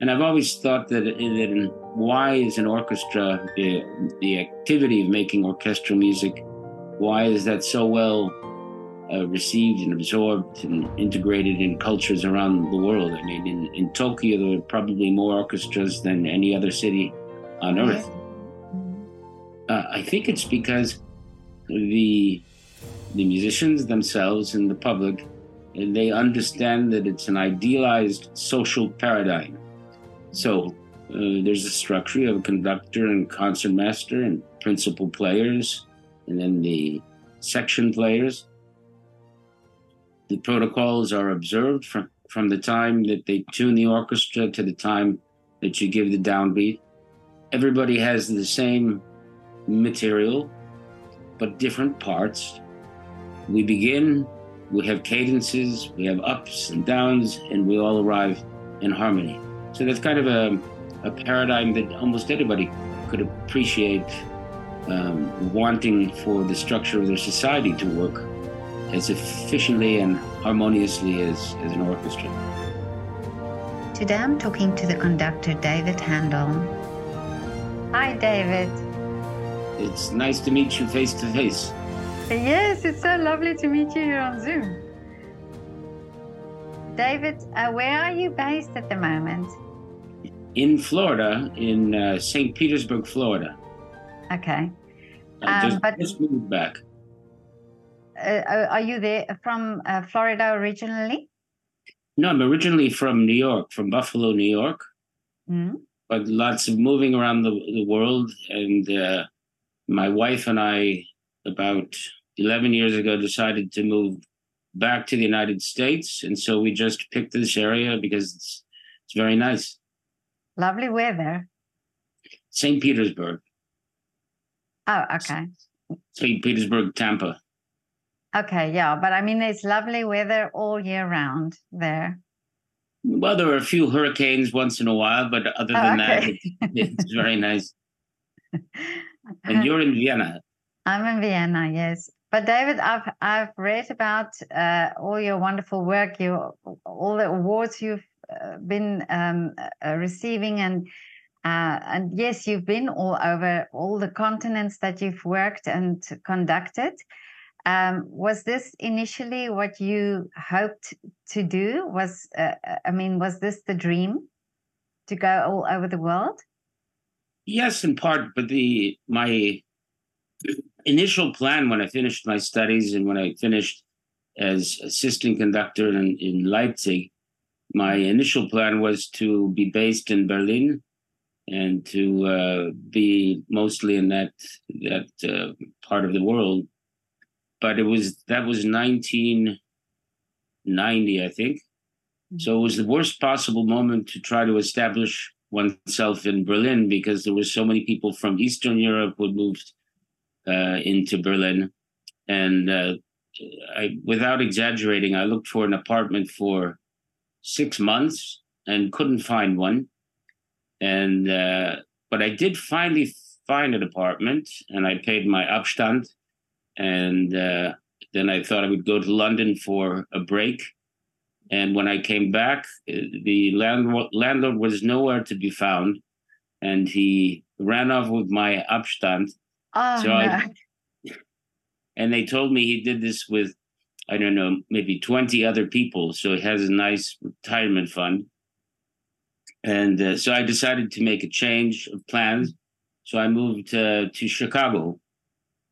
And I've always thought that, that why is an orchestra, the, the activity of making orchestral music, why is that so well uh, received and absorbed and integrated in cultures around the world? I mean, in, in Tokyo, there are probably more orchestras than any other city on earth. Uh, I think it's because the the musicians themselves and the public they understand that it's an idealized social paradigm so uh, there's a structure of a conductor and concertmaster and principal players, and then the section players. The protocols are observed from, from the time that they tune the orchestra to the time that you give the downbeat. Everybody has the same material, but different parts. We begin, we have cadences, we have ups and downs, and we all arrive in harmony. So that's kind of a, a paradigm that almost anybody could appreciate um, wanting for the structure of their society to work as efficiently and harmoniously as, as an orchestra. Today I'm talking to the conductor David Handel. Hi, David. It's nice to meet you face to face. Yes, it's so lovely to meet you here on Zoom. David, uh, where are you based at the moment? In Florida, in uh, St. Petersburg, Florida. Okay. I just, um, but, just moved back. Uh, are you there from uh, Florida originally? No, I'm originally from New York, from Buffalo, New York. Mm-hmm. But lots of moving around the, the world. And uh, my wife and I, about 11 years ago, decided to move back to the United States, and so we just picked this area because it's it's very nice. Lovely weather. St. Petersburg. Oh, okay. St. Petersburg, Tampa. Okay, yeah, but I mean, it's lovely weather all year round there. Well, there are a few hurricanes once in a while, but other oh, than okay. that, it's very nice. and you're in Vienna. I'm in Vienna, yes. But David, I've I've read about uh, all your wonderful work, you all the awards you've uh, been um, uh, receiving, and uh, and yes, you've been all over all the continents that you've worked and conducted. Um, was this initially what you hoped to do? Was uh, I mean, was this the dream to go all over the world? Yes, in part, but the my initial plan when I finished my studies and when I finished as assistant conductor in, in Leipzig, my initial plan was to be based in Berlin and to uh, be mostly in that that uh, part of the world. But it was that was 1990, I think. Mm-hmm. So it was the worst possible moment to try to establish oneself in Berlin because there were so many people from Eastern Europe who had moved into Berlin, and uh, I, without exaggerating, I looked for an apartment for six months and couldn't find one. And uh, but I did finally find an apartment, and I paid my Abstand, and uh, then I thought I would go to London for a break. And when I came back, uh, the landlord, landlord was nowhere to be found, and he ran off with my Abstand Oh, so no. I, and they told me he did this with, I don't know, maybe 20 other people. So he has a nice retirement fund. And uh, so I decided to make a change of plans. So I moved uh, to Chicago.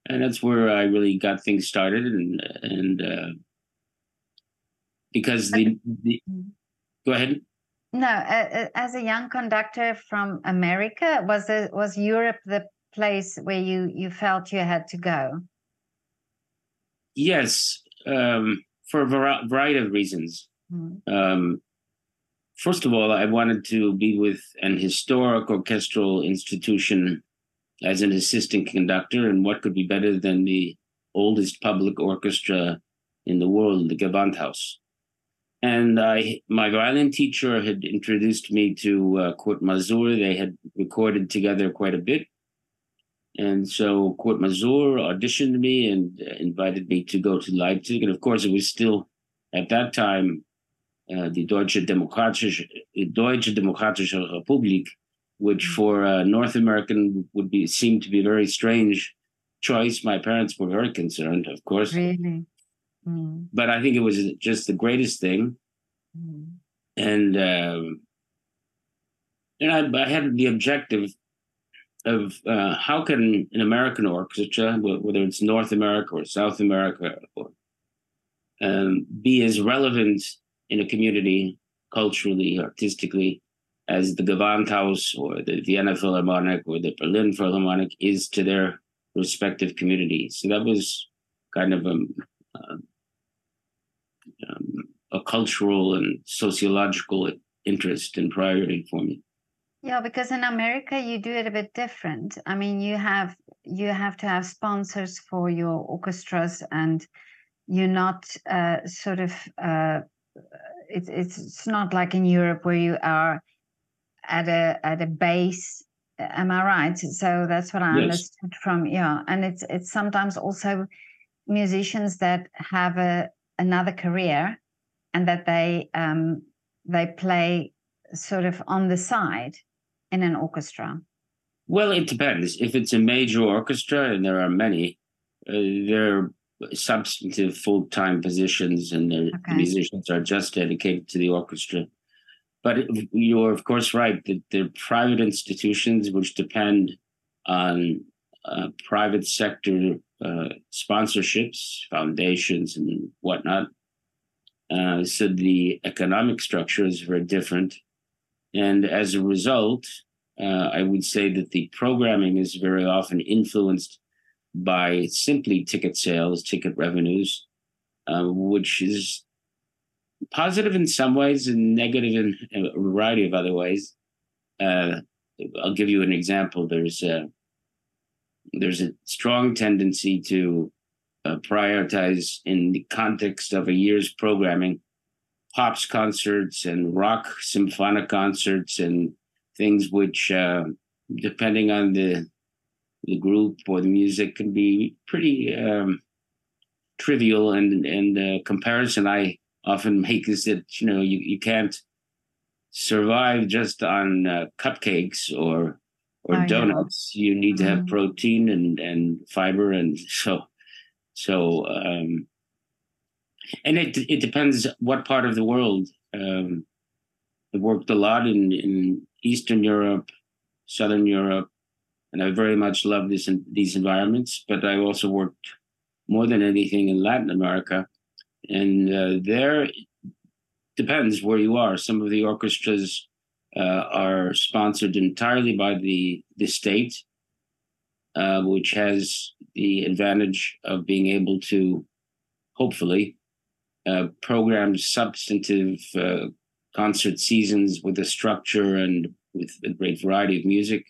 And that's where I really got things started. And, and uh, because the, the, go ahead. No, as a young conductor from America, was it, was Europe the place where you you felt you had to go? Yes, um, for a variety of reasons. Mm-hmm. Um, first of all, I wanted to be with an historic orchestral institution as an assistant conductor, and what could be better than the oldest public orchestra in the world, the Gewandhaus. And I, my violin teacher had introduced me to uh, Kurt Masur. They had recorded together quite a bit. And so Kurt Masur auditioned me and invited me to go to Leipzig. And of course, it was still at that time uh, the Deutsche Demokratische, Deutsche Demokratische Republik, which for a North American would be seem to be a very strange choice. My parents were very concerned, of course. Really? Mm. But I think it was just the greatest thing. Mm. And um, and I, I, had the objective of uh, how can an American orchestra, whether it's North America or South America, or, um, be as relevant in a community culturally, artistically, as the Gewandhaus or the Vienna Philharmonic or the Berlin Philharmonic is to their respective communities. So that was kind of a, um, um, a cultural and sociological interest and priority for me. Yeah, because in America you do it a bit different. I mean, you have you have to have sponsors for your orchestras, and you're not uh, sort of. Uh, it's it's not like in Europe where you are at a at a base. Am I right? So that's what I yes. understood from yeah, and it's it's sometimes also musicians that have a another career, and that they um, they play sort of on the side in an orchestra? Well, it depends. If it's a major orchestra, and there are many, uh, there are substantive full time positions, and the okay. musicians are just dedicated to the orchestra. But you're, of course, right that they're private institutions which depend on uh, private sector uh, sponsorships, foundations, and whatnot. Uh, so the economic structure is very different. And as a result, uh, I would say that the programming is very often influenced by simply ticket sales, ticket revenues, uh, which is positive in some ways and negative in a variety of other ways. Uh, I'll give you an example. There's a, there's a strong tendency to uh, prioritize in the context of a year's programming pops concerts and rock symphonic concerts and things which, uh, depending on the the group or the music, can be pretty um, trivial. And and the comparison I often make is that you know you, you can't survive just on uh, cupcakes or or oh, donuts. You need to have mm-hmm. protein and and fiber, and so so. Um, and it it depends what part of the world. Um, I worked a lot in in Eastern Europe, Southern Europe, and I very much love this in these environments. But I also worked more than anything in Latin America, and uh, there depends where you are. Some of the orchestras uh, are sponsored entirely by the the state, uh, which has the advantage of being able to, hopefully, uh, program substantive uh, concert seasons with a structure and with a great variety of music.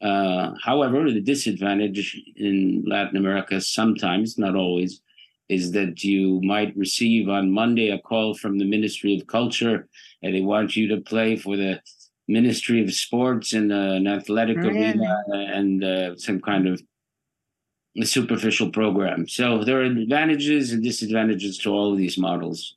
Uh, however, the disadvantage in Latin America sometimes, not always, is that you might receive on Monday a call from the Ministry of Culture and they want you to play for the Ministry of Sports in an athletic arena and uh, some kind of superficial program. So there are advantages and disadvantages to all of these models.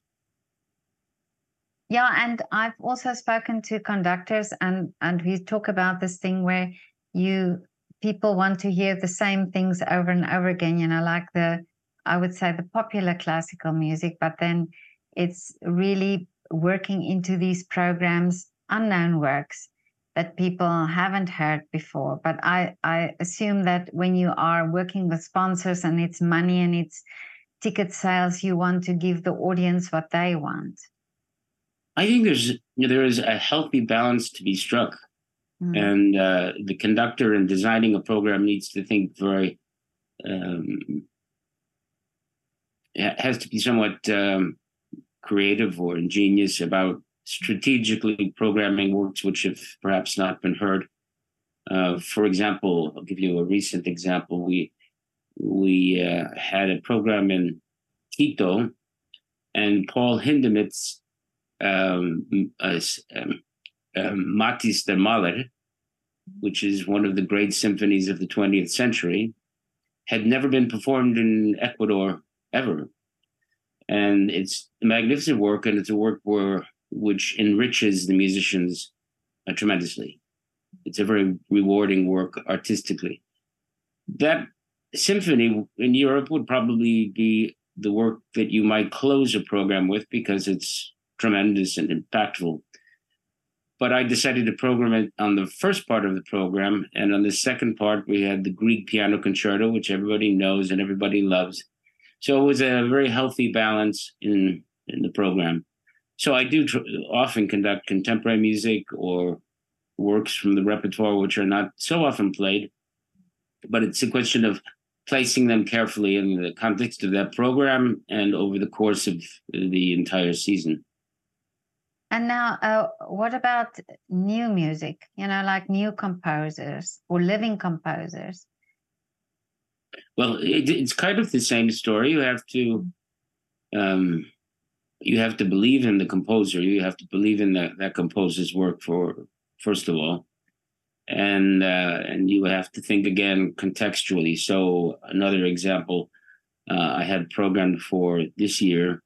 Yeah, and I've also spoken to conductors, and and we talk about this thing where you people want to hear the same things over and over again. You know, like the I would say the popular classical music, but then it's really working into these programs unknown works that people haven't heard before. But I I assume that when you are working with sponsors and it's money and it's ticket sales, you want to give the audience what they want. I think there's there is a healthy balance to be struck, mm. and uh, the conductor in designing a program needs to think very. Um, has to be somewhat um, creative or ingenious about strategically programming works which have perhaps not been heard. Uh, for example, I'll give you a recent example. We we uh, had a program in Quito, and Paul Hindemith's um, as, um, um, Mathis der Maler, which is one of the great symphonies of the 20th century, had never been performed in Ecuador ever. and it's a magnificent work, and it's a work where which enriches the musicians uh, tremendously. It's a very rewarding work artistically. That symphony in Europe would probably be the work that you might close a program with because it's tremendous and impactful. But I decided to program it on the first part of the program. And on the second part, we had the Grieg Piano Concerto, which everybody knows and everybody loves. So it was a very healthy balance in, in the program. So I do tr- often conduct contemporary music or works from the repertoire, which are not so often played. But it's a question of placing them carefully in the context of that program and over the course of the entire season. And now, uh, what about new music? You know, like new composers or living composers? Well, it, it's kind of the same story. You have to, um, you have to believe in the composer. You have to believe in that that composer's work for first of all, and uh, and you have to think again contextually. So another example, uh, I had programmed for this year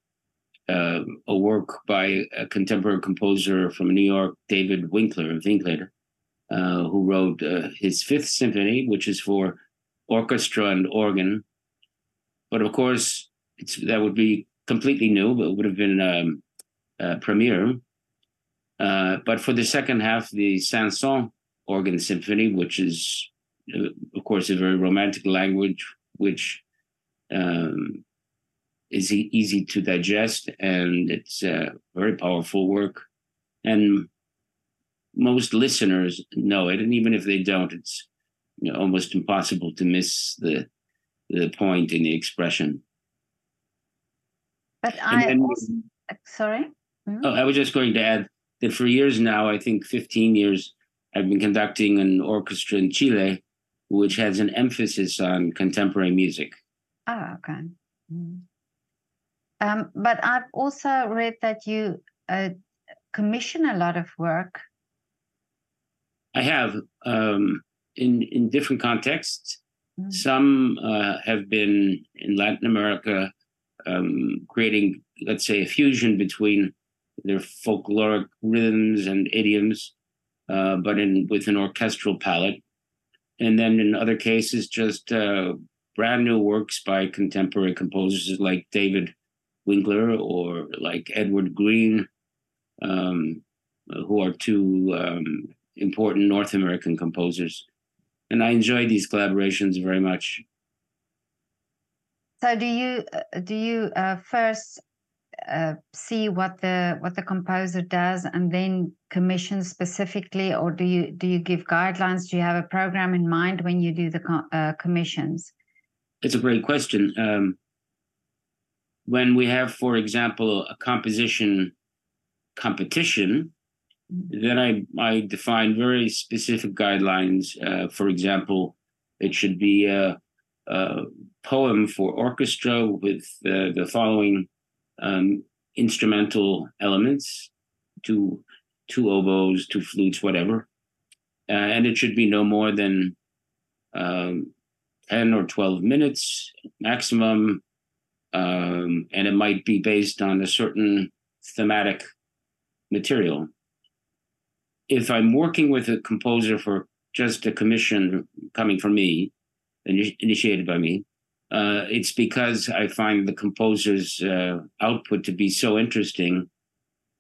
uh, a work by a contemporary composer from New York, David Winkler, Winkler, uh, who wrote uh, his Fifth Symphony, which is for orchestra and organ. But of course, that would be completely new, but it would have been um, a premiere. Uh, but for the second half, the Saint-Saëns organ symphony, which is, uh, of course, a very romantic language, which um, is easy to digest, and it's a very powerful work. And most listeners know it, and even if they don't, it's you know, almost impossible to miss the the point in the expression. But I then, also, sorry. Mm-hmm. Oh, I was just going to add that for years now, I think 15 years, I've been conducting an orchestra in Chile, which has an emphasis on contemporary music. Oh, okay. Mm-hmm. Um, but I've also read that you uh, commission a lot of work. I have um, in in different contexts. Mm. Some uh, have been in Latin America, um, creating, let's say, a fusion between their folkloric rhythms and idioms, uh, but in with an orchestral palette. And then in other cases, just uh, brand new works by contemporary composers like David Winkler or like Edward Green, um, who are two um, important North American composers. And I enjoy these collaborations very much. So, do you uh, do you uh, first uh, see what the what the composer does and then commission specifically, or do you do you give guidelines? Do you have a program in mind when you do the uh, commissions? It's a great question. Um, when we have, for example, a composition competition, then I, I define very specific guidelines. Uh, for example, it should be a, a poem for orchestra with uh, the following um, instrumental elements two, two oboes, two flutes, whatever. Uh, and it should be no more than um, 10 or 12 minutes maximum um, and it might be based on a certain thematic material. If I'm working with a composer for just a commission coming from me, initiated by me, uh, it's because I find the composer's uh, output to be so interesting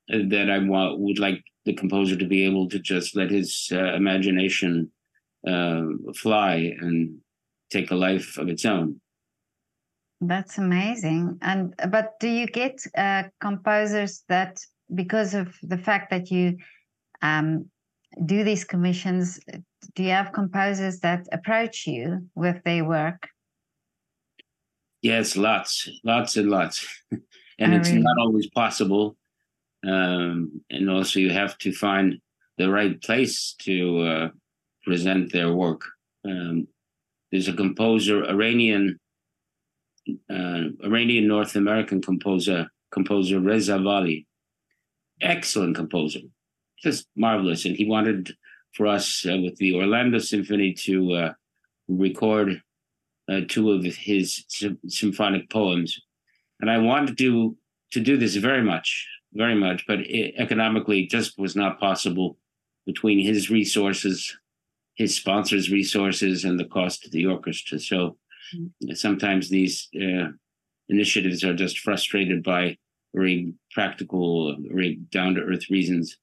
that I would like the composer to be able to just let his uh, imagination uh, fly and take a life of its own. That's amazing. And but do you get uh, composers that because of the fact that you um, do these commissions, do you have composers that approach you with their work? Yes, lots, lots and lots, and oh, it's really? not always possible. Um, and also, you have to find the right place to uh, present their work. Um, there's a composer, Iranian uh, Iranian North American composer, composer Reza Vali. Excellent composer, just marvelous. And he wanted for us uh, with the Orlando Symphony to uh, record uh, two of his symphonic poems. and I wanted to to do this very much, very much, but it, economically just was not possible between his resources, his sponsors' resources, and the cost of the orchestra. So mm-hmm. sometimes these uh, initiatives are just frustrated by very practical, very down to earth reasons.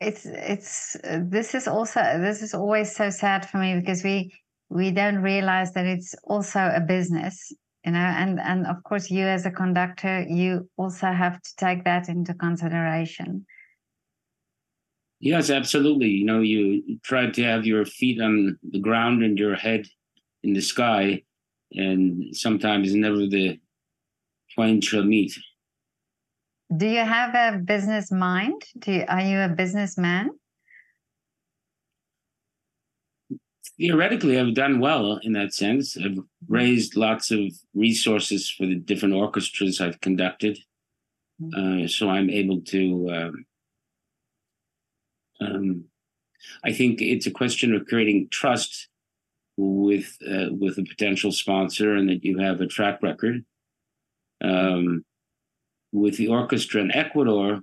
It's it's uh, this is also this is always so sad for me because we we don't realize that it's also a business you know and and of course you as a conductor you also have to take that into consideration. Yes absolutely. You know you try to have your feet on the ground and your head in the sky and sometimes never the twain shall meet. Do you have a business mind? Do you, are you a businessman theoretically I've done well in that sense. I've raised lots of resources for the different orchestras I've conducted, mm-hmm. uh, so I'm able to. Um, um, I think it's a question of creating trust with uh, with a potential sponsor, and that you have a track record. Um, with the orchestra in Ecuador,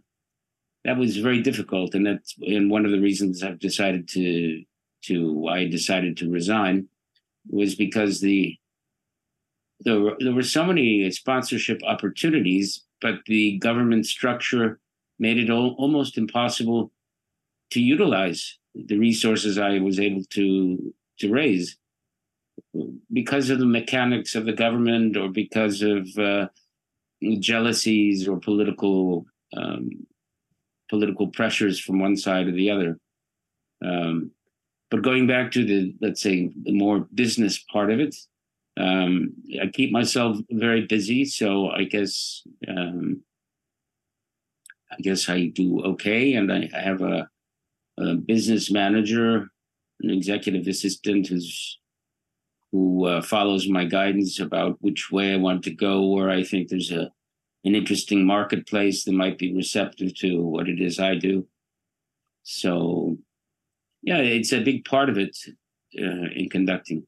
that was very difficult, and that's and one of the reasons I've decided to to why I decided to resign was because the there were, there were so many sponsorship opportunities, but the government structure made it all, almost impossible to utilize the resources I was able to to raise because of the mechanics of the government or because of uh, jealousies or political um, political pressures from one side or the other. Um, but going back to the let's say the more business part of it, um, I keep myself very busy, so I guess um, I guess I do okay, and I, have a, a, business manager, an executive assistant who's who uh, follows my guidance about which way I want to go, where I think there's a an interesting marketplace that might be receptive to what it is I do. So yeah, it's a big part of it uh, in conducting.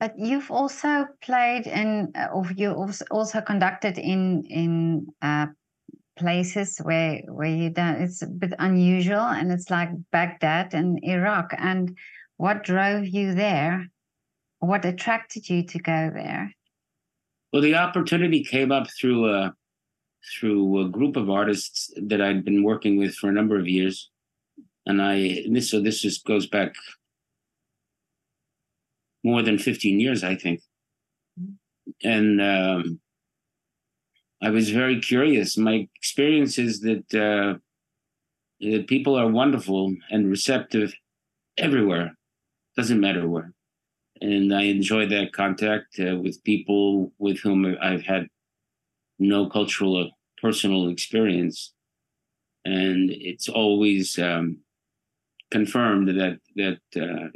But you've also played in, uh, or you also conducted in in uh, places where where you don't. It's a bit unusual, and it's like Baghdad and Iraq. And what drove you there? What attracted you to go there? Well, the opportunity came up through a through a group of artists that I'd been working with for a number of years and I and this so this just goes back more than 15 years, I think. And um, I was very curious. My experience is that uh, that people are wonderful and receptive everywhere. Doesn't matter where. And I enjoy that contact uh, with people with whom I've had no cultural or personal experience. And it's always um, confirmed that that uh,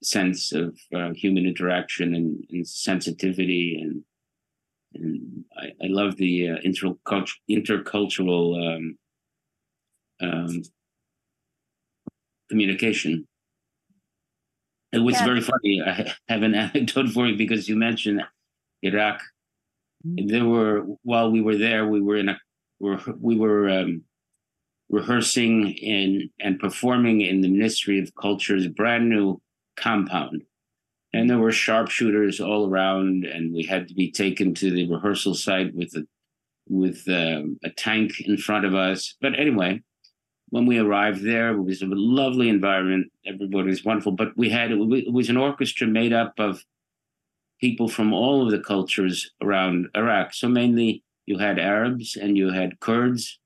sense of uh, human interaction and, and, sensitivity and and I, I love the uh, intercultural intercultural um, um, communication. It was yeah. very funny. I have an anecdote for you because you mentioned Iraq. Mm-hmm. There were while we were there, we were in a we were, we were um, rehearsing in and performing in the Ministry of Culture's brand new compound. And there were sharpshooters all around, and we had to be taken to the rehearsal site with a with um, a tank in front of us. But anyway, when we arrived there, it was a lovely environment. Everybody was wonderful. But we had it was an orchestra made up of people from all of the cultures around Iraq. So mainly you had Arabs and you had Kurds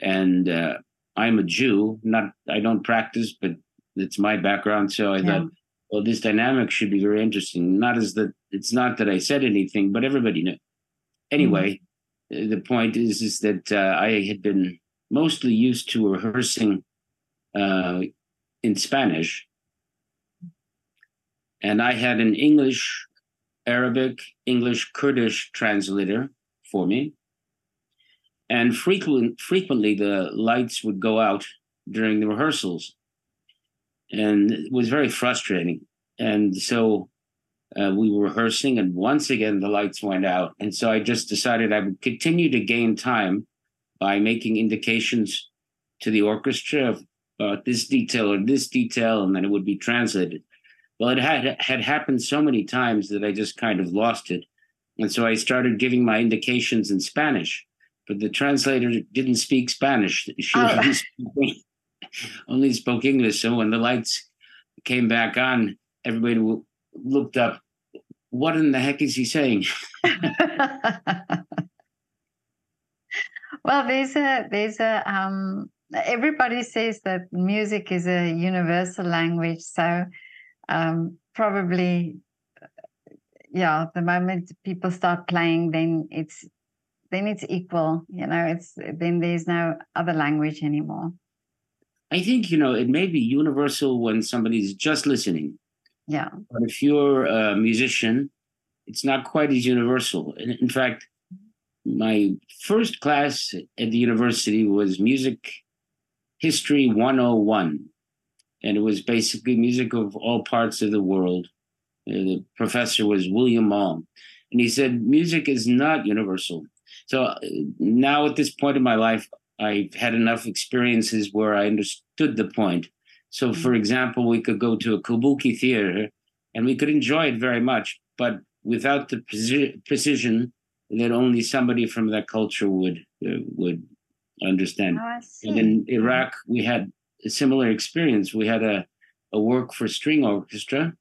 and uh, I'm a Jew. Not I don't practice, but it's my background. So I yeah. thought, well, this dynamic should be very interesting. Not as that it's not that I said anything, but everybody knew. Anyway, mm-hmm. the point is is that uh, I had been mostly used to rehearsing uh, in Spanish, and I had an English, Arabic, English, Kurdish translator for me and frequently frequently the lights would go out during the rehearsals and it was very frustrating and so uh, we were rehearsing, and once again the lights went out. And so I just decided I would continue to gain time by making indications to the orchestra about this detail or this detail, and then it would be translated. Well, it had had happened so many times that I just kind of lost it, and so I started giving my indications in Spanish. But the translator didn't speak Spanish; she oh. only, spoke, only spoke English. So when the lights came back on, everybody looked up. What in the heck is he saying? well, there's a there's a um, everybody says that music is a universal language, so um, probably yeah the moment people start playing then it's then it's equal you know it's then there's no other language anymore. I think you know it may be universal when somebody's just listening. Yeah. But if you're a musician it's not quite as universal. In, in fact my first class at the university was music history 101 and it was basically music of all parts of the world. The professor was William Malm, and he said music is not universal. So uh, now at this point in my life, I've had enough experiences where I understood the point. So, for mm-hmm. example, we could go to a kabuki theater and we could enjoy it very much, but without the precision that only somebody from that culture would uh, would understand. Oh, and in Iraq, we had a similar experience. We had a, a work for string orchestra.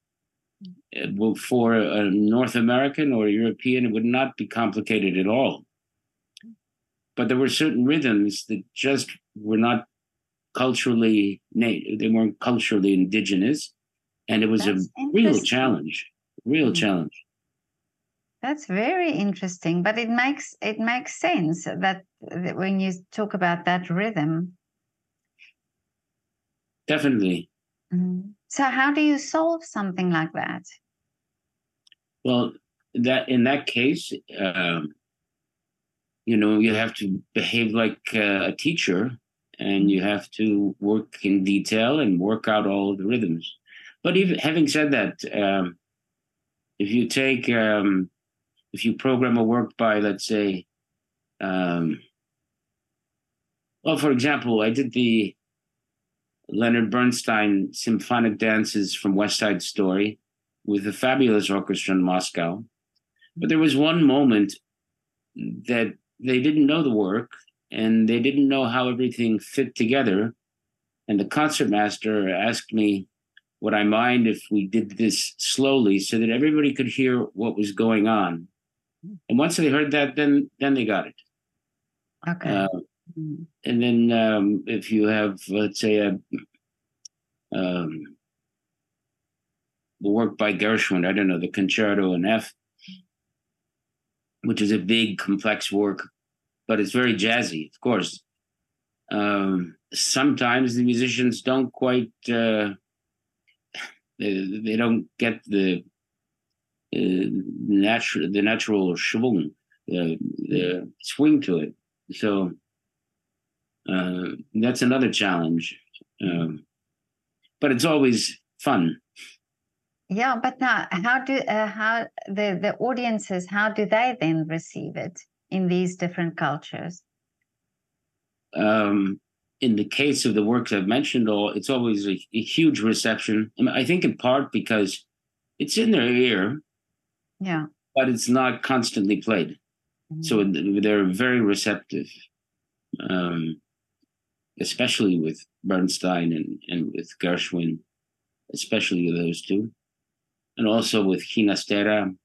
Uh, for a North American or European, it would not be complicated at all. But there were certain rhythms that just were not culturally native, they weren't culturally indigenous. And it was That's a real challenge, real mm-hmm. challenge. That's very interesting, but it makes it makes sense that, that when you talk about that rhythm, Definitely. Mm-hmm. So, how do you solve something like that? Well, that in that case, um, you know, you have to behave like uh, a teacher, and you have to work in detail and work out all the rhythms. But even having said that, um, if you take um, if you program a work by, let's say, um, well, for example, I did the Leonard Bernstein symphonic dances from West Side Story with a fabulous orchestra in Moscow. But there was one moment that they didn't know the work and they didn't know how everything fit together. And the concertmaster asked me, Would I mind if we did this slowly so that everybody could hear what was going on? And once they heard that, then then they got it. Okay. Uh, Mm-hmm. And then um, if you have, let's say, a um, the work by Gershwin, I don't know, the Concerto in F, which is a big, complex work, but it's very jazzy, of course. Um, sometimes the musicians don't quite, uh, they, they don't get the uh, natural, the natural schwung, the, the swing to it. So uh, that's another challenge. Um, but it's always fun. Yeah, but now how do uh, how the the audiences how do they then receive it in these different cultures? Um, in the case of the works I've mentioned, all it's always a, a huge reception. I, mean, I think in part because it's in their ear, yeah, but it's not constantly played, mm-hmm. so they're very receptive. Um, especially with Bernstein and, and with Gershwin, especially with those two, and also with Ginastera,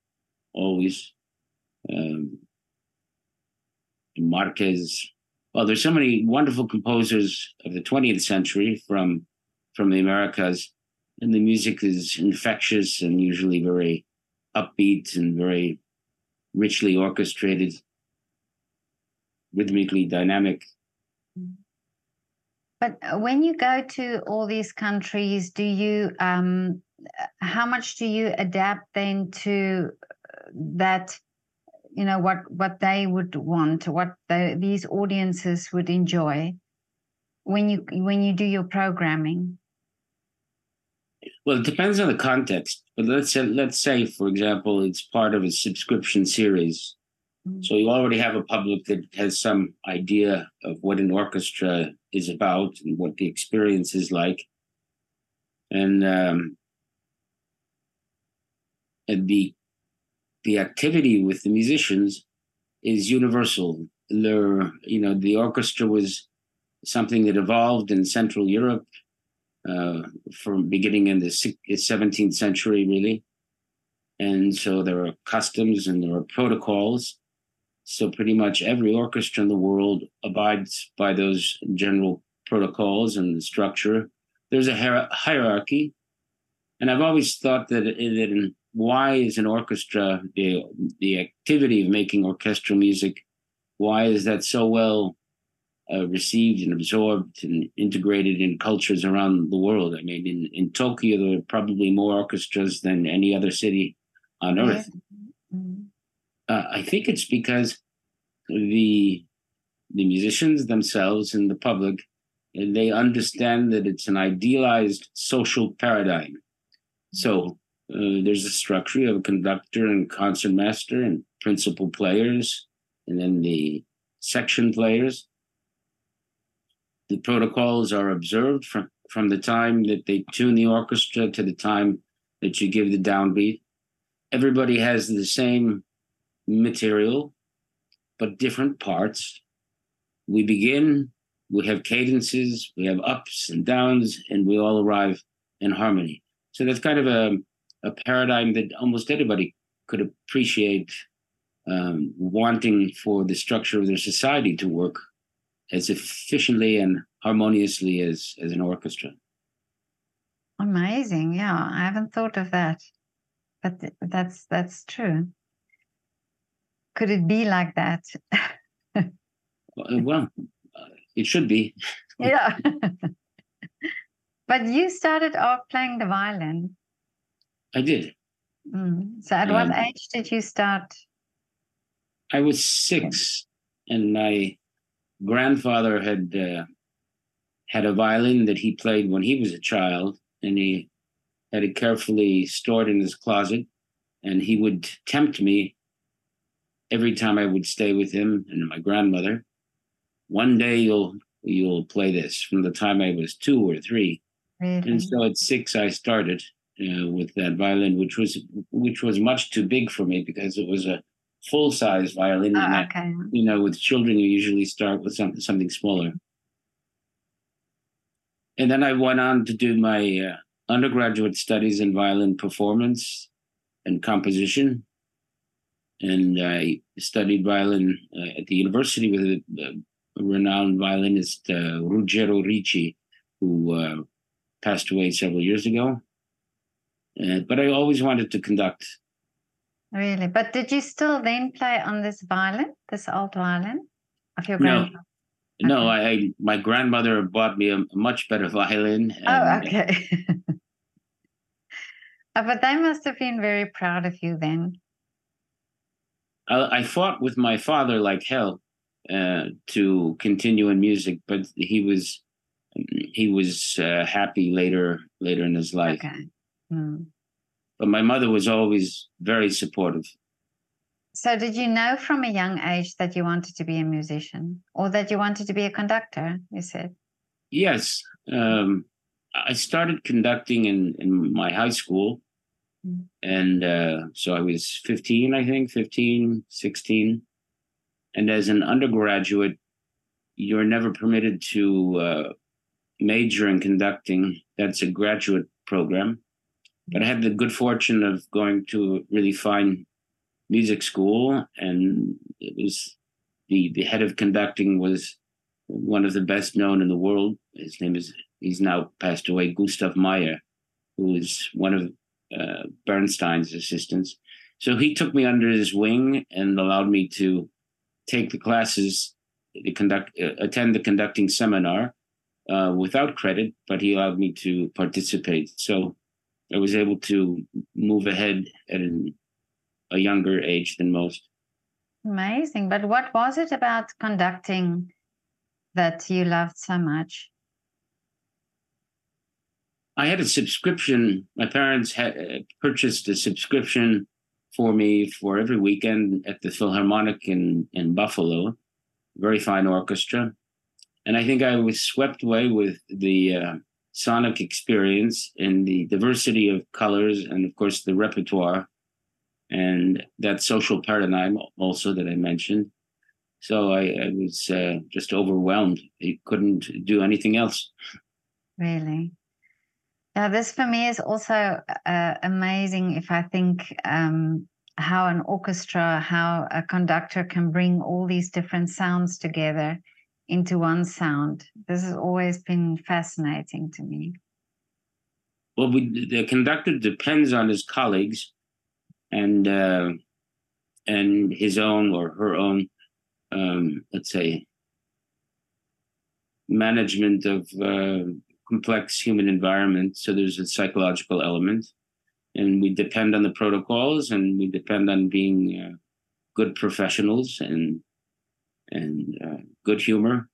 always, um, Marquez. Well, there's so many wonderful composers of the 20th century from from the Americas, and the music is infectious and usually very upbeat and very richly orchestrated, rhythmically dynamic. But when you go to all these countries, do you um, how much do you adapt then to uh, that? You know what what they would want, what the, these audiences would enjoy when you when you do your programming. Well, it depends on the context. But let's say, let's say, for example, it's part of a subscription series. Mm-hmm. So you already have a public that has some idea of what an orchestra is about and what the experience is like. And um, and the the activity with the musicians is universal. There, you know, the orchestra was something that evolved in Central Europe uh, from beginning in the 17th century, really. And so there are customs and there are protocols. So pretty much every orchestra in the world abides by those general protocols and the structure. There's a hier- hierarchy. And I've always thought that, that in, why is an orchestra, the, the activity of making orchestral music, why is that so well uh, received and absorbed and integrated in cultures around the world. I mean, in, in Tokyo, there are probably more orchestras than any other city on earth. Mm-hmm. Uh, I think it's because the the musicians themselves and the public they understand that it's an idealized social paradigm. So uh, there's a structure you have a conductor and concertmaster and principal players, and then the section players the protocols are observed from, from the time that they tune the orchestra to the time that you give the downbeat. Everybody has the same material, but different parts. We begin, we have cadences, we have ups and downs, and we all arrive in harmony. So that's kind of a, a paradigm that almost anybody could appreciate um, wanting for the structure of their society to work as efficiently and harmoniously as as an orchestra. Amazing. Yeah, I haven't thought of that. But that's that's true. Could it be like that? well, uh, it should be. yeah. but you started off playing the violin. I did. Mm. So, at um, what age did you start? I was six, and my grandfather had uh, had a violin that he played when he was a child, and he had it carefully stored in his closet. And he would tempt me every time I would stay with him and my grandmother. One day you'll you'll play this. From the time I was two or 3 mm-hmm. and so at six I started uh, with that violin, which was which was much too big for me because it was a full size violin. Oh, okay. you know, with children, you usually start with something something smaller. And then I went on to do my uh, undergraduate studies in violin performance and composition. And I studied violin uh, at the university with a, a renowned violinist, uh, Ruggero Ricci, who uh, passed away several years ago. Uh, but I always wanted to conduct Really? But did you still then play on this violin, this old violin of your grandfather? No, okay. no. I my grandmother bought me a much better violin. Oh, and, oh, okay. oh, but they must have been very proud of you then. I, I fought with my father like hell uh, to continue in music, but he was he was uh, happy later later in his life. Okay. Hmm. But my mother was always very supportive. So, did you know from a young age that you wanted to be a musician or that you wanted to be a conductor? You said. Yes. Um, I started conducting in, in my high school. Mm. And uh, so I was 15, I think, 15, 16. And as an undergraduate, you're never permitted to uh, major in conducting. That's a graduate program. But I had the good fortune of going to a really fine music school, and it was the the head of conducting was one of the best known in the world. His name is he's now passed away, Gustav Meier, who is one of uh, Bernstein's assistants. So he took me under his wing and allowed me to take the classes, the conduct, uh, attend the conducting seminar uh, without credit, but he allowed me to participate. So I was able to move ahead at an, a younger age than most. Amazing. But what was it about conducting that you loved so much? I had a subscription. My parents had uh, purchased a subscription for me for every weekend at the Philharmonic in, in Buffalo, very fine orchestra. And I think I was swept away with the uh, sonic experience and the diversity of colors, and of course, the repertoire and that social paradigm also that I mentioned. So I, I was uh, just overwhelmed. I couldn't do anything else. Really? Yeah, this for me is also uh, amazing if I think um, how an orchestra, how a conductor can bring all these different sounds together into one sound. This has always been fascinating to me. Well, we, the conductor depends on his colleagues and uh, and his own or her own, um, let's say, management of uh, complex human environment. So there's a psychological element, and we depend on the protocols, and we depend on being uh, good professionals and and uh, good humor.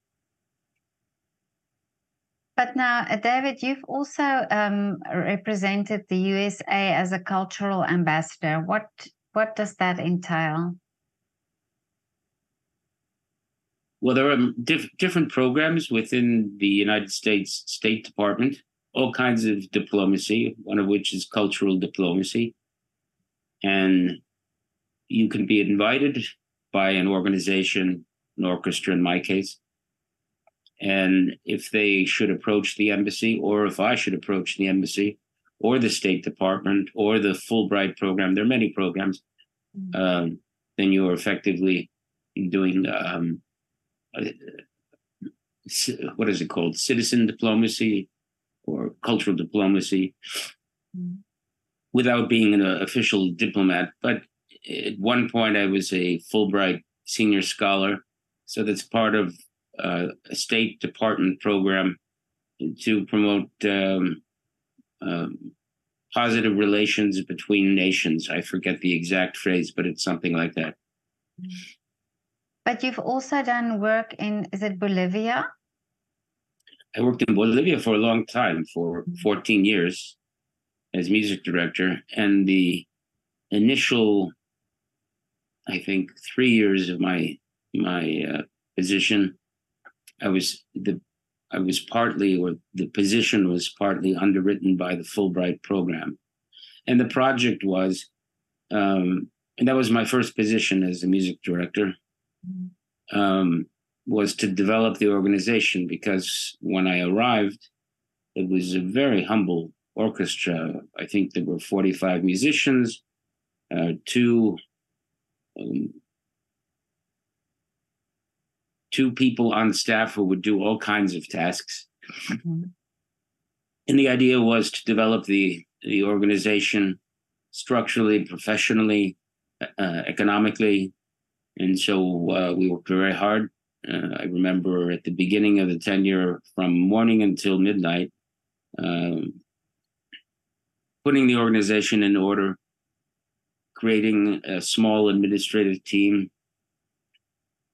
But now, uh, David, you've also um, represented the USA as a cultural ambassador. What what does that entail? Well, there are diff- different programs within the United States State Department, all kinds of diplomacy, one of which is cultural diplomacy. And you can be invited by an organization, an orchestra in my case. And if they should approach the embassy, or if I should approach the embassy, or the State Department, or the Fulbright program, there are many programs, mm-hmm. um, then you are effectively doing um, what is it called? Citizen diplomacy or cultural diplomacy mm. without being an official diplomat. But at one point, I was a Fulbright senior scholar. So that's part of uh, a State Department program to promote um, um, positive relations between nations. I forget the exact phrase, but it's something like that. But you've also done work in, is it Bolivia? I worked in Bolivia for a long time, for mm-hmm. 14 years as music director. And the initial, I think, three years of my my uh, position, I was the I was partly, or the position was partly underwritten by the Fulbright program, and the project was, um, and that was my first position as a music director um, was to develop the organization because when I arrived, it was a very humble orchestra. I think there were 45 musicians, uh, two um, two people on staff who would do all kinds of tasks. Mm-hmm. And the idea was to develop the the organization structurally, professionally, uh, economically, and so uh, we worked very hard. Uh, I remember at the beginning of the tenure, from morning until midnight, um, putting the organization in order, creating a small administrative team,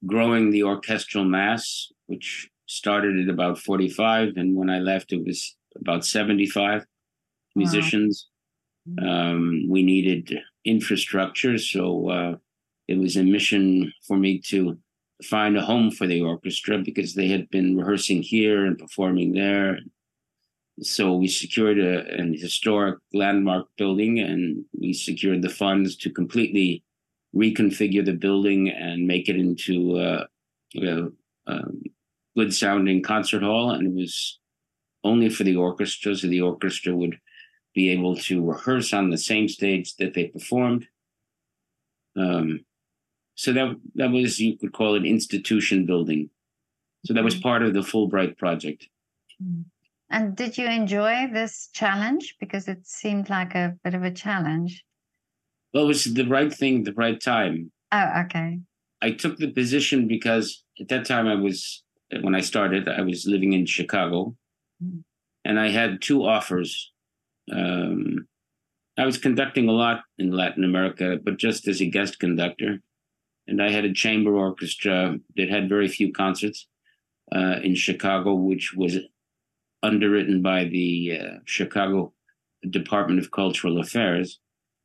growing the orchestral mass, which started at about 45. And when I left, it was about 75 musicians. Wow. Um, we needed infrastructure. So uh, it was a mission for me to find a home for the orchestra because they had been rehearsing here and performing there. So we secured a, an historic landmark building and we secured the funds to completely reconfigure the building and make it into a, a, a good sounding concert hall. And it was only for the orchestra, so the orchestra would be able to rehearse on the same stage that they performed. Um, so that that was you could call it institution building. So that was mm-hmm. part of the Fulbright project. Mm-hmm. And did you enjoy this challenge? Because it seemed like a bit of a challenge. Well, it was the right thing, the right time. Oh, okay. I took the position because at that time I was, when I started, I was living in Chicago mm-hmm. and I had two offers. Um, I was conducting a lot in Latin America, but just as a guest conductor and I had a chamber orchestra that had very few concerts uh, in Chicago, which was underwritten by the uh, Chicago Department of Cultural Affairs.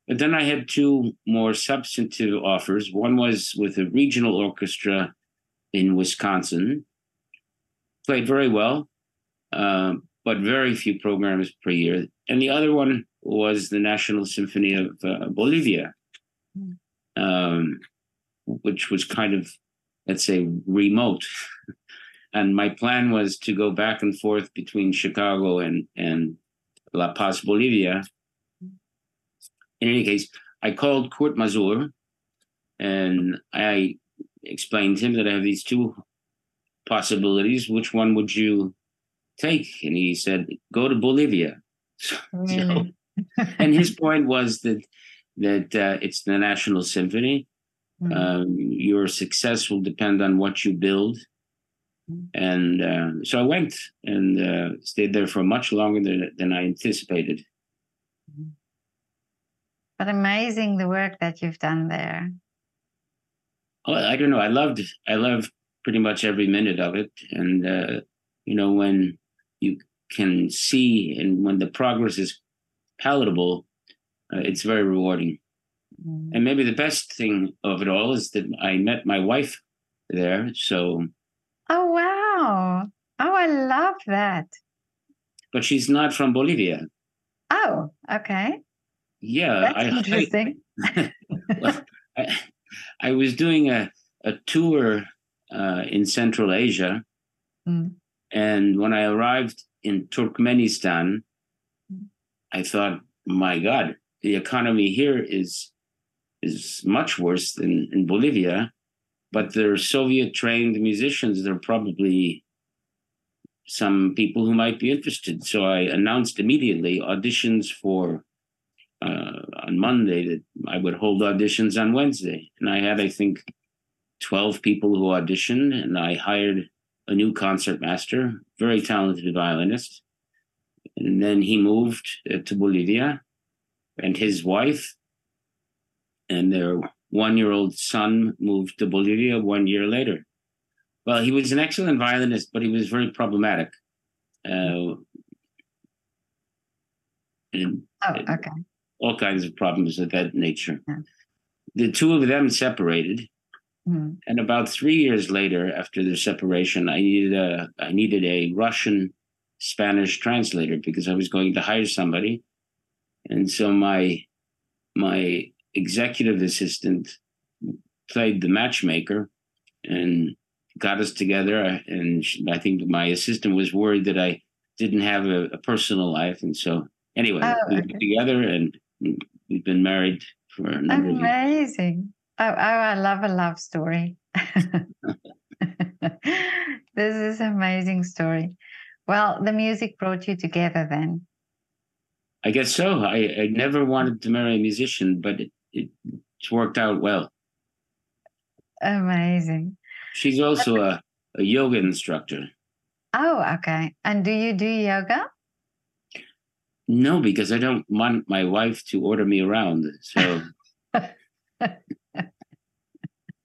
But then I had two more substantive offers. One was with a regional orchestra in Wisconsin, played very well, uh, but very few programs per year. And the other one was the National Symphony of uh, Bolivia, hmm. um, which was kind of, let's say, remote. and my plan was to go back and forth between Chicago and and La Paz, Bolivia. In any case, I called Kurt Masur, and I explained to him that I have these two possibilities. Which one would you take? And he said, "Go to Bolivia." so, and his point was that that uh, it's the national symphony. Mm-hmm. Um, your success will depend on what you build and uh, so I went and uh, stayed there for much longer than, than I anticipated. But amazing the work that you've done there. Oh, I don't know. I loved I loved pretty much every minute of it, and uh, you know when you can see and when the progress is palatable, uh, it's very rewarding. Mm. And maybe the best thing of it all is that I met my wife there. So Oh, wow. Oh, I love that. But she's not from Bolivia. Oh, okay. Yeah. That's I, interesting. I, well, I, I, was doing a, a tour uh, in Central Asia. Mm. And when I arrived in Turkmenistan. I thought, my God, the economy here is is much worse than in Bolivia but they're Soviet trained musicians. They're probably some people who might be interested. So I announced immediately auditions for uh, on Monday that I would hold auditions on Wednesday. And I had, I think, 12 people who auditioned, and I hired a new concertmaster, very talented violinist. And then he moved uh, to Bolivia, and his wife and their one year old son moved to Bolivia one year later. Well, he was an excellent violinist, but he was very problematic. Uh, and, oh, okay. All kinds of problems of that nature. Yeah. The two of them separated. Mm-hmm. And about three years later, after their separation, I needed a I needed a Russian Spanish translator because I was going to hire somebody. And so my my executive assistant played the matchmaker and got us together. And I think my assistant was worried that I didn't have a, a personal life. And so, anyway, oh, we okay. together and we've been married for a number Amazing. of years. Amazing. Oh, oh, I love a love story. this is an amazing story. Well, the music brought you together then. I guess so. I, I never wanted to marry a musician, but it, it's worked out well. Amazing. She's also a, a yoga instructor. Oh, okay. And do you do yoga? No, because I don't want my wife to order me around. So.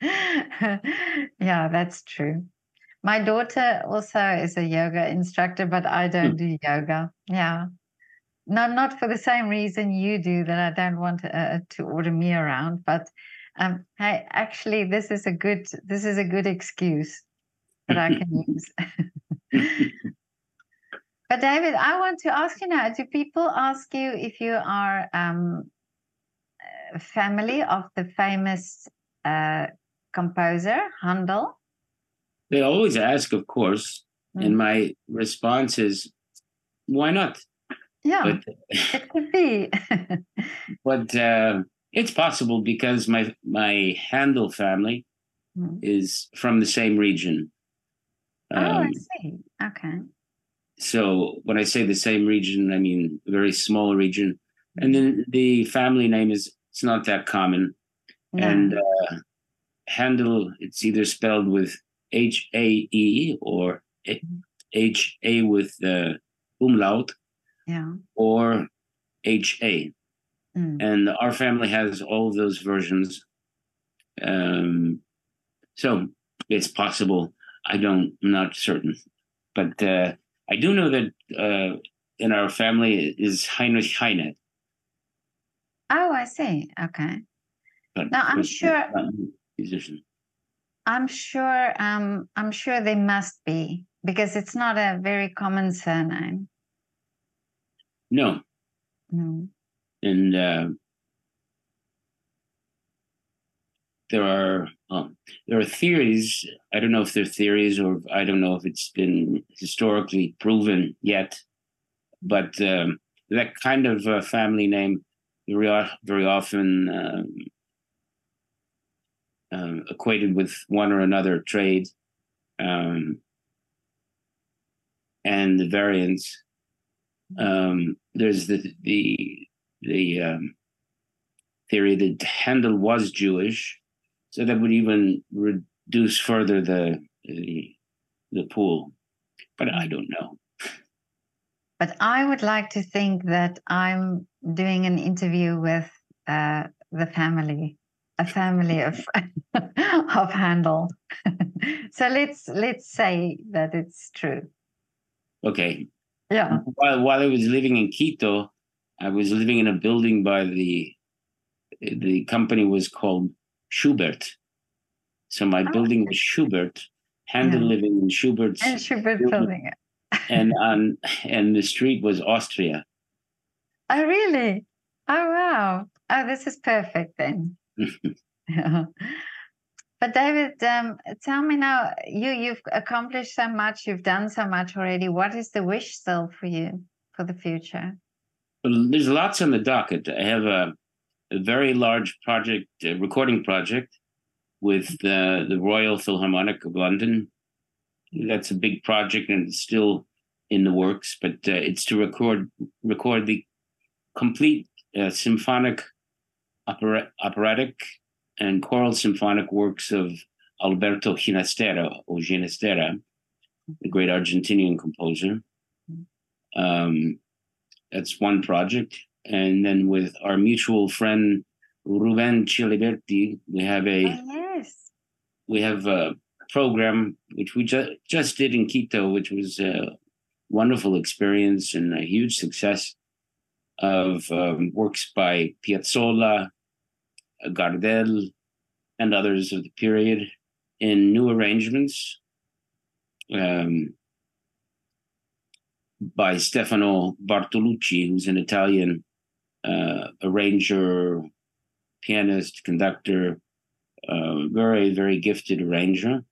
yeah, that's true. My daughter also is a yoga instructor, but I don't hmm. do yoga. Yeah not not for the same reason you do that I don't want uh, to order me around, but um, hey, actually, this is a good this is a good excuse that I can use. but David, I want to ask you now: Do people ask you if you are um, family of the famous uh, composer Handel? They always ask, of course, mm. and my response is, "Why not?" Yeah, but, it could be. but uh, it's possible because my my Handel family mm. is from the same region. Um, oh, I um, see. Okay. So when I say the same region, I mean a very small region, and then the family name is it's not that common, no. and uh, Handel it's either spelled with H A E or. H A with uh, umlaut yeah. or HA. Mm. And our family has all of those versions. Um, so it's possible. I don't, I'm not certain. But uh, I do know that uh, in our family is Heinrich Heine. Oh, I see. Okay. But Now, I'm sure- musician. I'm sure um I'm sure they must be because it's not a very common surname. No, No. and uh, there are um, there are theories. I don't know if they're theories or I don't know if it's been historically proven yet, but um, that kind of uh, family name very very often um, um, equated with one or another trade, um, and the variants. Um, there's the the the um, theory that Handel was Jewish, so that would even reduce further the the, the pool. But I don't know. But I would like to think that I'm doing an interview with uh, the family, a family of of Handel. so let's let's say that it's true. Okay. Yeah. While while I was living in Quito, I was living in a building by the the company was called Schubert. So my Oh, building was Schubert. Handel Yeah. living in Schubert's, And Schubert building it. and on and the street was Austria. Oh really? Oh wow. Oh, this is perfect then. But David, um, tell me now, you you've accomplished so much, you've done so much already. What is the wish still for you for the future? Well, there's lots on the docket. I have a, a very large project, a recording project, with the the Royal Philharmonic of London. That's a big project, and it's still in the works. But uh, it's to record record the complete uh, symphonic, opera, operatic, and choral symphonic works of Alberto Ginastera or Ginastera, the great Argentinian composer. Um, that's one project. And then with our mutual friend Ruben Chiliberti, we have a Oh, yes. we have a program which we ju- just did in Quito, which was a wonderful experience and a huge success of um, works by Piazzolla, Gardel, and others of the period in new arrangements um, by Stefano Bartolucci, who's an Italian uh, arranger, pianist, conductor, uh, very, very gifted arranger.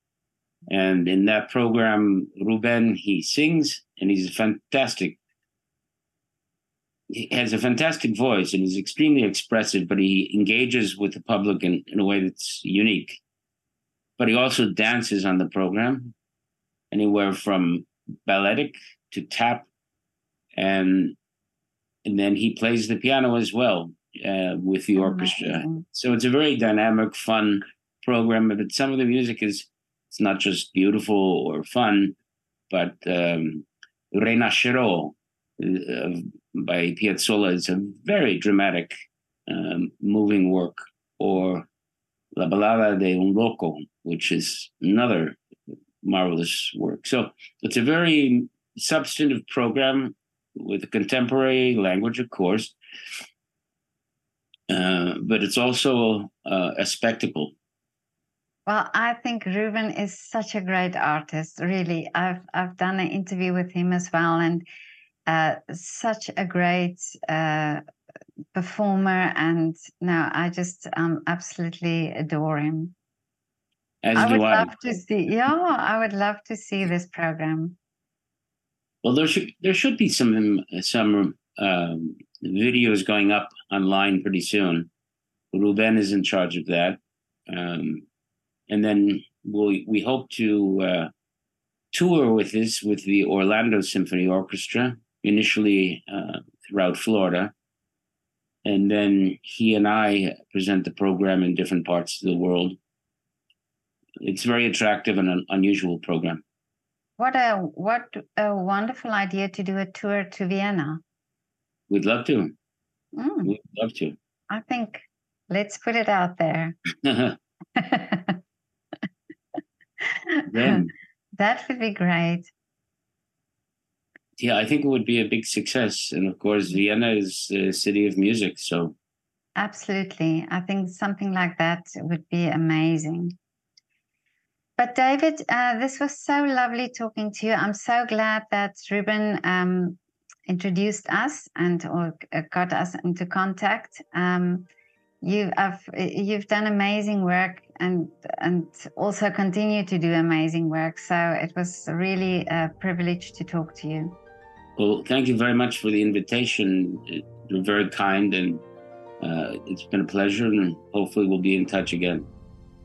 And in that program, Ruben, he sings and he's fantastic. He has a fantastic voice and he's extremely expressive, but he engages with the public in, in a way that's unique. But he also dances on the program, anywhere from balletic to tap, and and then he plays the piano as well uh, with the orchestra. So it's a very dynamic, fun program. But some of the music is it's not just beautiful or fun, but um, Renascerò uh, by Piazzolla is a very dramatic, um, moving work, or La Ballada de un Loco, which is another marvelous work. So it's a very substantive program with a contemporary language, of course, uh, but it's also uh, a spectacle. Well, I think Ruben is such a great artist. Really, I've I've done an interview with him as well, and uh, such a great uh, performer. And no, I just um, absolutely adore him. As I do would I. love to see. Yeah, I would love to see this program. Well, there should there should be some some um, videos going up online pretty soon. Ruben is in charge of that, um, and then we we hope to uh, tour with this with the Orlando Symphony Orchestra initially uh, throughout Florida, and then he and I present the program in different parts of the world. It's very attractive and an unusual program. What a what a wonderful idea to do a tour to Vienna. We'd love to. Mm, We'd love to. I think let's put it out there. Then that would be great. yeah, I think it would be a big success. And of course, Vienna is a city of music. So, absolutely. I think something like that would be amazing. But, David, uh, this was so lovely talking to you. I'm so glad that Ruben um, introduced us and or uh, got us into contact. Um, you have you've done amazing work and and also continue to do amazing work. So it was really a privilege to talk to you. Well, thank you very much for the invitation. You're very kind, and uh, it's been a pleasure. And hopefully, we'll be in touch again.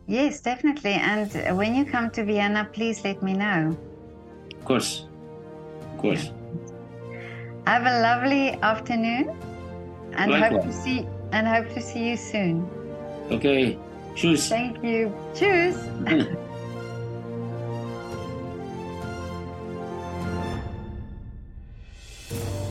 Yes, definitely. And when you come to Vienna, please let me know. Of course, of course. Have a lovely afternoon, and Likewise. hope to see and hope to see you soon. Okay. Tschüss. Thank you. Tschüss. Mm.